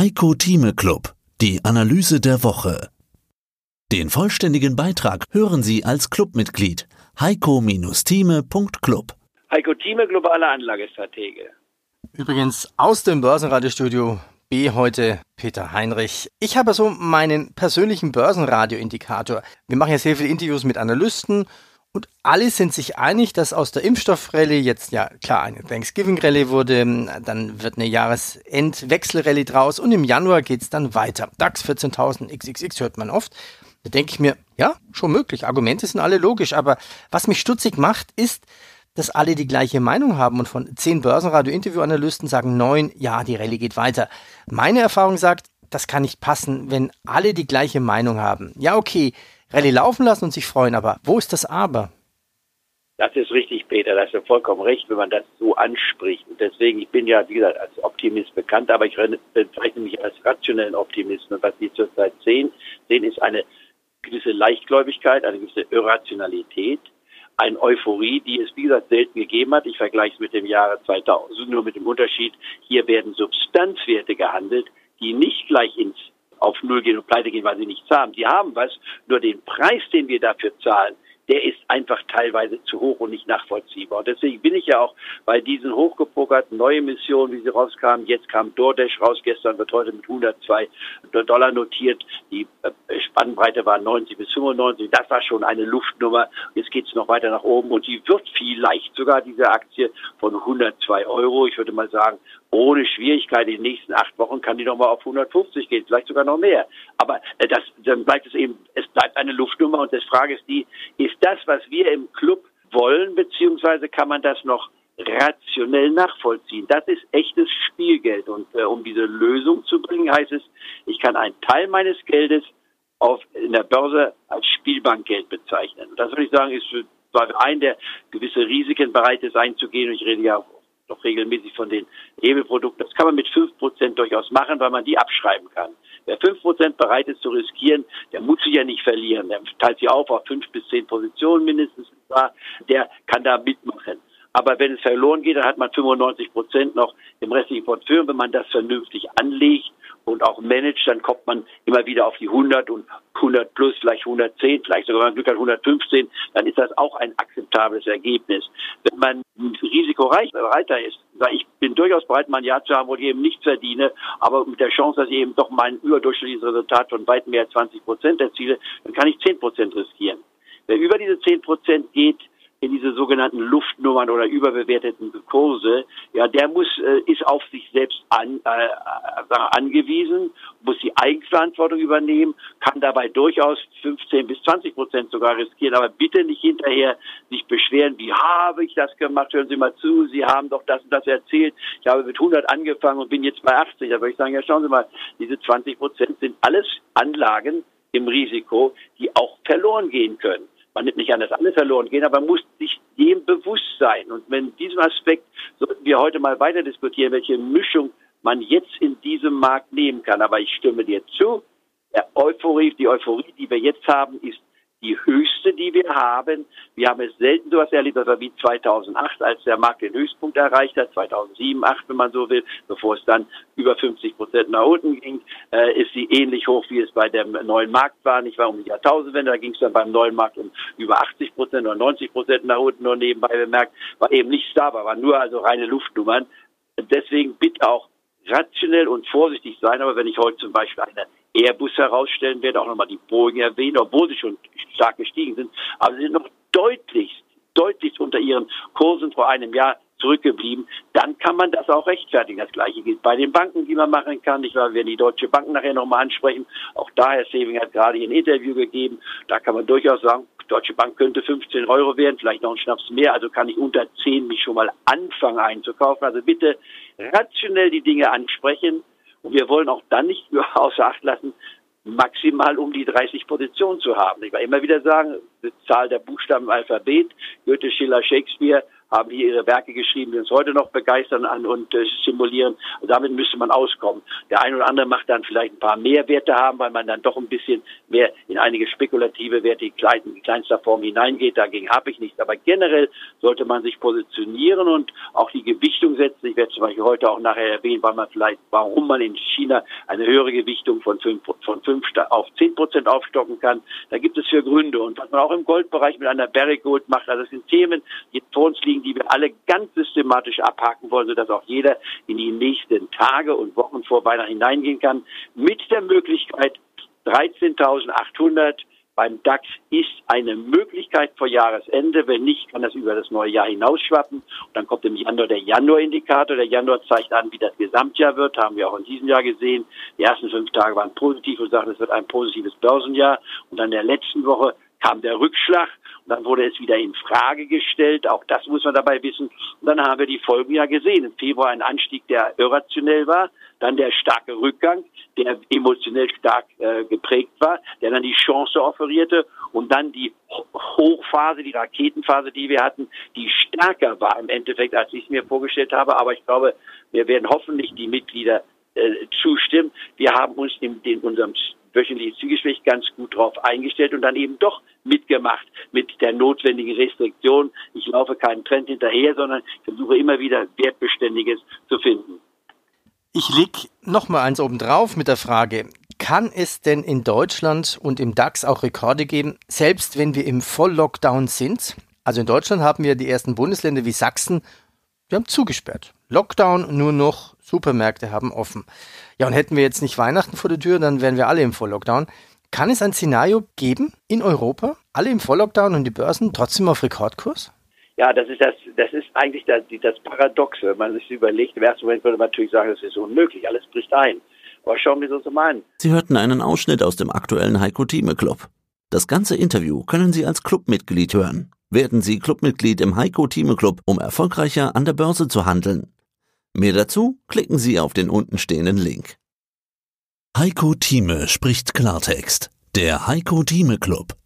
Heiko Thieme Club, die Analyse der Woche. Den vollständigen Beitrag hören Sie als Clubmitglied heiko-thieme.club. Heiko Thieme, globale Anlagestratege. Übrigens aus dem Börsenradiostudio B heute Peter Heinrich. Ich habe so meinen persönlichen Börsenradioindikator. Wir machen ja sehr viele Interviews mit Analysten und alle sind sich einig, dass aus der Impfstoffrallye jetzt ja klar eine Thanksgiving-Rallye wurde, dann wird eine Jahresendwechsel-Rallye draus und im Januar geht's dann weiter. DAX 14.000 XXX hört man oft. Da denke ich mir, ja, schon möglich. Argumente sind alle logisch, aber was mich stutzig macht, ist, dass alle die gleiche Meinung haben und von zehn Börsenradio-Interview-Analysten sagen neun, ja, die Rallye geht weiter. Meine Erfahrung sagt, das kann nicht passen, wenn alle die gleiche Meinung haben. Ja, okay, Rallye laufen lassen und sich freuen, aber wo ist das Aber? Das ist richtig, Peter, da hast du vollkommen recht, wenn man das so anspricht. Und deswegen, ich bin ja, wie gesagt, als Optimist bekannt, aber ich bezeichne mich als rationellen Optimisten. Und was wir zurzeit sehen, sehen ist eine gewisse Leichtgläubigkeit, eine gewisse Irrationalität, eine Euphorie, die es, wie gesagt, selten gegeben hat. Ich vergleiche es mit dem Jahre 2000, nur mit dem Unterschied, hier werden Substanzwerte gehandelt, die nicht gleich ins auf Null gehen und pleite gehen, weil sie nichts haben. Die haben was, nur den Preis, den wir dafür zahlen, der ist einfach teilweise zu hoch und nicht nachvollziehbar. Und deswegen bin ich ja auch bei diesen hochgepokerten neuen Missionen, wie sie rauskamen. Jetzt kam DoorDash raus, gestern wird heute mit 102 Dollar notiert. Die äh, Spannbreite war 90 bis 95. Das war schon eine Luftnummer. Jetzt geht es noch weiter nach oben und sie wird vielleicht sogar diese Aktie von 102 Euro, ich würde mal sagen, ohne Schwierigkeit in den nächsten acht Wochen kann die nochmal auf 150 gehen, vielleicht sogar noch mehr. Aber äh, das, dann bleibt es eben, es bleibt eine Luftnummer und die Frage ist die, ist das, was wir im Club wollen, beziehungsweise kann man das noch rationell nachvollziehen. Das ist echtes Spielgeld. Und äh, um diese Lösung zu bringen, heißt es, ich kann einen Teil meines Geldes auf, in der Börse als Spielbankgeld bezeichnen. Und das würde ich sagen, ist für einen, der gewisse Risiken bereit ist einzugehen. Und ich rede ja noch regelmäßig von den Hebelprodukten. Das kann man mit fünf Prozent durchaus machen, weil man die abschreiben kann. Wer fünf Prozent bereit ist zu riskieren, der muss sich ja nicht verlieren. Der teilt sich auf auf fünf bis zehn Positionen mindestens. Der kann da mitmachen. Aber wenn es verloren geht, dann hat man 95 Prozent noch im restlichen Portfolio. Wenn man das vernünftig anlegt und auch managt, dann kommt man immer wieder auf die 100 und 100 plus, vielleicht 110, vielleicht sogar, wenn man Glück hat, 115, dann ist das auch ein akzeptables Ergebnis. Wenn man risikoreicher ist, ich bin durchaus bereit, mal ein Jahr zu haben, wo ich eben nichts verdiene, aber mit der Chance, dass ich eben doch mein überdurchschnittliches Resultat von weit mehr als 20 Prozent erziele, dann kann ich 10 Prozent riskieren. Wer über diese 10 Prozent geht, in diese sogenannten Luftnummern oder überbewerteten Kurse, ja, der muss äh, ist auf sich selbst an, äh, angewiesen, muss die Eigenverantwortung übernehmen, kann dabei durchaus 15 bis 20 Prozent sogar riskieren, aber bitte nicht hinterher sich beschweren, wie habe ich das gemacht? Hören Sie mal zu, Sie haben doch das und das erzählt. Ich habe mit 100 angefangen und bin jetzt bei 80. Da würde ich sagen, ja, schauen Sie mal, diese 20 Prozent sind alles Anlagen im Risiko, die auch verloren gehen können man nimmt nicht an, dass alle verloren gehen, aber man muss sich dem bewusst sein. Und wenn diesem Aspekt sollten wir heute mal weiter diskutieren, welche Mischung man jetzt in diesem Markt nehmen kann. Aber ich stimme dir zu. Euphorie, die Euphorie, die wir jetzt haben, ist die höchste, die wir haben. Wir haben es selten sowas erlebt, war wie 2008, als der Markt den Höchstpunkt erreicht hat, 2007, 2008, wenn man so will, bevor es dann über 50 Prozent nach unten ging, äh, ist sie ähnlich hoch, wie es bei dem neuen Markt war. Ich war um die Jahrtausendwende, da ging es dann beim neuen Markt um über 80 Prozent oder 90 Prozent nach unten, nur nebenbei bemerkt, war eben nichts da, war nur also reine Luftnummern. Deswegen bitte auch rationell und vorsichtig sein, aber wenn ich heute zum Beispiel eine Airbus herausstellen werde, auch nochmal die Boeing erwähnen, obwohl sie schon stark gestiegen sind, aber sie sind noch deutlich, deutlich unter ihren Kursen vor einem Jahr zurückgeblieben, dann kann man das auch rechtfertigen. Das gleiche gilt bei den Banken, die man machen kann. Ich werden die Deutsche Bank nachher nochmal ansprechen. Auch da, Herr Saving hat gerade ein Interview gegeben. Da kann man durchaus sagen, Deutsche Bank könnte 15 Euro werden, vielleicht noch ein Schnaps mehr. Also kann ich unter 10 mich schon mal anfangen einzukaufen. Also bitte rationell die Dinge ansprechen. Und wir wollen auch dann nicht nur außer Acht lassen, maximal um die 30 Positionen zu haben. Ich will immer wieder sagen, die Zahl der Buchstaben im Alphabet, Goethe, Schiller, Shakespeare haben hier ihre Werke geschrieben, die uns heute noch begeistern an und äh, stimulieren. Und damit müsste man auskommen. Der eine oder andere macht dann vielleicht ein paar mehr Werte haben, weil man dann doch ein bisschen mehr in einige spekulative Werte in, klein, in kleinster Form hineingeht. Dagegen habe ich nichts. Aber generell sollte man sich positionieren und auch die Gewichtung setzen. Ich werde zum Beispiel heute auch nachher erwähnen, weil man vielleicht, warum man in China eine höhere Gewichtung von fünf, von fünf auf zehn Prozent aufstocken kann. Da gibt es für Gründe. Und was man auch im Goldbereich mit einer Barrick Gold macht, also das sind Themen, die vor uns liegen, die wir alle ganz systematisch abhaken wollen, sodass auch jeder in die nächsten Tage und Wochen vor Weihnachten hineingehen kann, mit der Möglichkeit, 13.800 beim DAX ist eine Möglichkeit vor Jahresende. Wenn nicht, kann das über das neue Jahr hinausschwappen. Und dann kommt im Januar der Januar-Indikator. Der Januar zeigt an, wie das Gesamtjahr wird. Haben wir auch in diesem Jahr gesehen. Die ersten fünf Tage waren positiv und sagen, es wird ein positives Börsenjahr. Und dann in der letzten Woche kam der Rückschlag dann wurde es wieder in Frage gestellt. Auch das muss man dabei wissen. Und dann haben wir die Folgen ja gesehen. Im Februar ein Anstieg, der irrationell war, dann der starke Rückgang, der emotionell stark äh, geprägt war, der dann die Chance offerierte und dann die Hochphase, die Raketenphase, die wir hatten, die stärker war im Endeffekt, als ich es mir vorgestellt habe. Aber ich glaube, wir werden hoffentlich die Mitglieder äh, zustimmen. Wir haben uns in, in unserem wöchentliche Zügelschwäche ganz gut drauf eingestellt und dann eben doch mitgemacht mit der notwendigen Restriktion. Ich laufe keinen Trend hinterher, sondern versuche immer wieder Wertbeständiges zu finden. Ich leg noch mal eins oben drauf mit der Frage, kann es denn in Deutschland und im DAX auch Rekorde geben, selbst wenn wir im Volllockdown sind? Also in Deutschland haben wir die ersten Bundesländer wie Sachsen, die haben zugesperrt. Lockdown, nur noch Supermärkte haben offen. Ja, und hätten wir jetzt nicht Weihnachten vor der Tür, dann wären wir alle im Volllockdown. Kann es ein Szenario geben in Europa, alle im Volllockdown und die Börsen trotzdem auf Rekordkurs? Ja, das ist das, das ist eigentlich das, das Paradoxe. Wenn man sich überlegt, im ersten Moment würde man natürlich sagen, das ist unmöglich, alles bricht ein. Aber schauen wir uns das mal an. Sie hörten einen Ausschnitt aus dem aktuellen Heiko Thieme Club. Das ganze Interview können Sie als Clubmitglied hören. Werden Sie Clubmitglied im Heiko Thieme Club, um erfolgreicher an der Börse zu handeln. Mehr dazu klicken Sie auf den untenstehenden Link. Heiko Thieme spricht Klartext. Der Heiko Thieme Club.